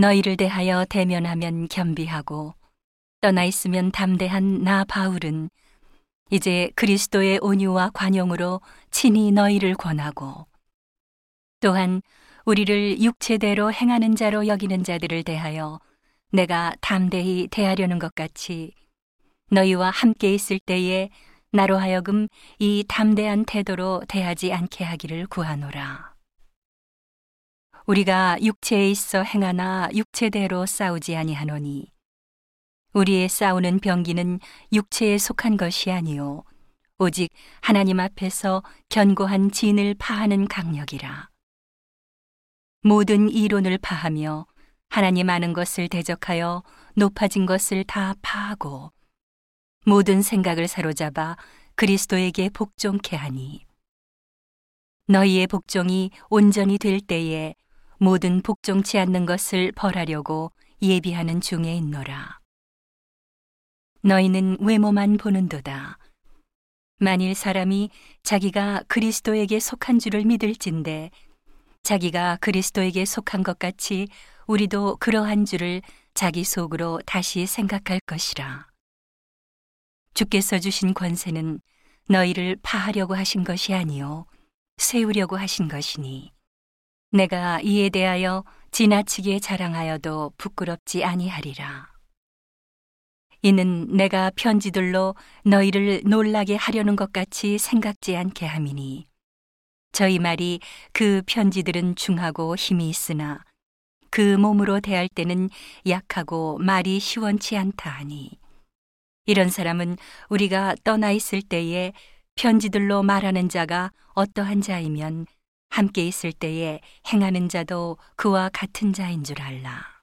너희를 대하여 대면하면 겸비하고 떠나 있으면 담대한 나 바울은 이제 그리스도의 온유와 관용으로 친히 너희를 권하고 또한 우리를 육체대로 행하는 자로 여기는 자들을 대하여 내가 담대히 대하려는 것 같이 너희와 함께 있을 때에 나로 하여금 이 담대한 태도로 대하지 않게 하기를 구하노라. 우리가 육체에 있어 행하나 육체대로 싸우지 아니하노니. 우리의 싸우는 병기는 육체에 속한 것이 아니요. 오직 하나님 앞에서 견고한 진을 파하는 강력이라. 모든 이론을 파하며 하나님 아는 것을 대적하여 높아진 것을 다 파하고 모든 생각을 사로잡아 그리스도에게 복종케 하니. 너희의 복종이 온전히 될 때에 모든 복종치 않는 것을 벌하려고 예비하는 중에 있노라. 너희는 외모만 보는도다. 만일 사람이 자기가 그리스도에게 속한 줄을 믿을진데 자기가 그리스도에게 속한 것 같이 우리도 그러한 줄을 자기 속으로 다시 생각할 것이라. 주께서 주신 권세는 너희를 파하려고 하신 것이 아니요 세우려고 하신 것이니 내가 이에 대하여 지나치게 자랑하여도 부끄럽지 아니하리라. 이는 내가 편지들로 너희를 놀라게 하려는 것 같이 생각지 않게 함이니 저희 말이 그 편지들은 중하고 힘이 있으나 그 몸으로 대할 때는 약하고 말이 시원치 않다 하니 이런 사람은 우리가 떠나 있을 때에 편지들로 말하는 자가 어떠한 자이면 함께 있을 때에 행하는 자도 그와 같은 자인 줄 알라.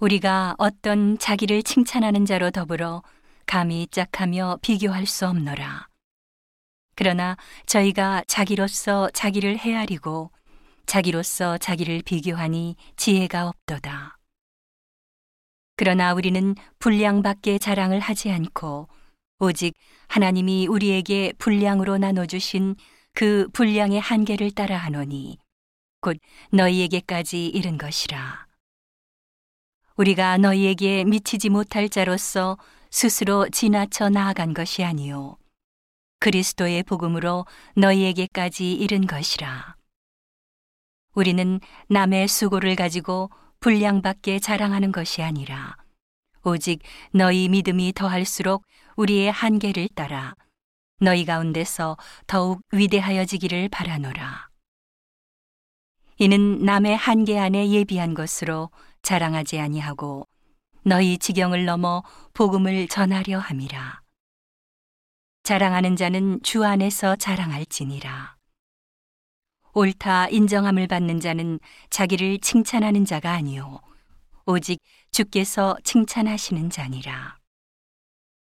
우리가 어떤 자기를 칭찬하는 자로 더불어 감히 짝하며 비교할 수 없노라. 그러나 저희가 자기로서 자기를 헤아리고 자기로서 자기를 비교하니 지혜가 없도다. 그러나 우리는 분량밖에 자랑을 하지 않고 오직 하나님이 우리에게 분량으로 나눠주신 그 분량의 한계를 따라 하노니 곧 너희에게까지 이른 것이라. 우리가 너희에게 미치지 못할 자로서 스스로 지나쳐 나아간 것이 아니요. 그리스도의 복음으로 너희에게까지 이른 것이라. 우리는 남의 수고를 가지고 분량밖에 자랑하는 것이 아니라 오직 너희 믿음이 더할수록 우리의 한계를 따라 너희 가운데서 더욱 위대하여지기를 바라노라. 이는 남의 한계 안에 예비한 것으로 자랑하지 아니하고 너희 지경을 넘어 복음을 전하려 함이라. 자랑하는 자는 주 안에서 자랑할지니라. 옳다 인정함을 받는 자는 자기를 칭찬하는 자가 아니요 오직 주께서 칭찬하시는 자니라.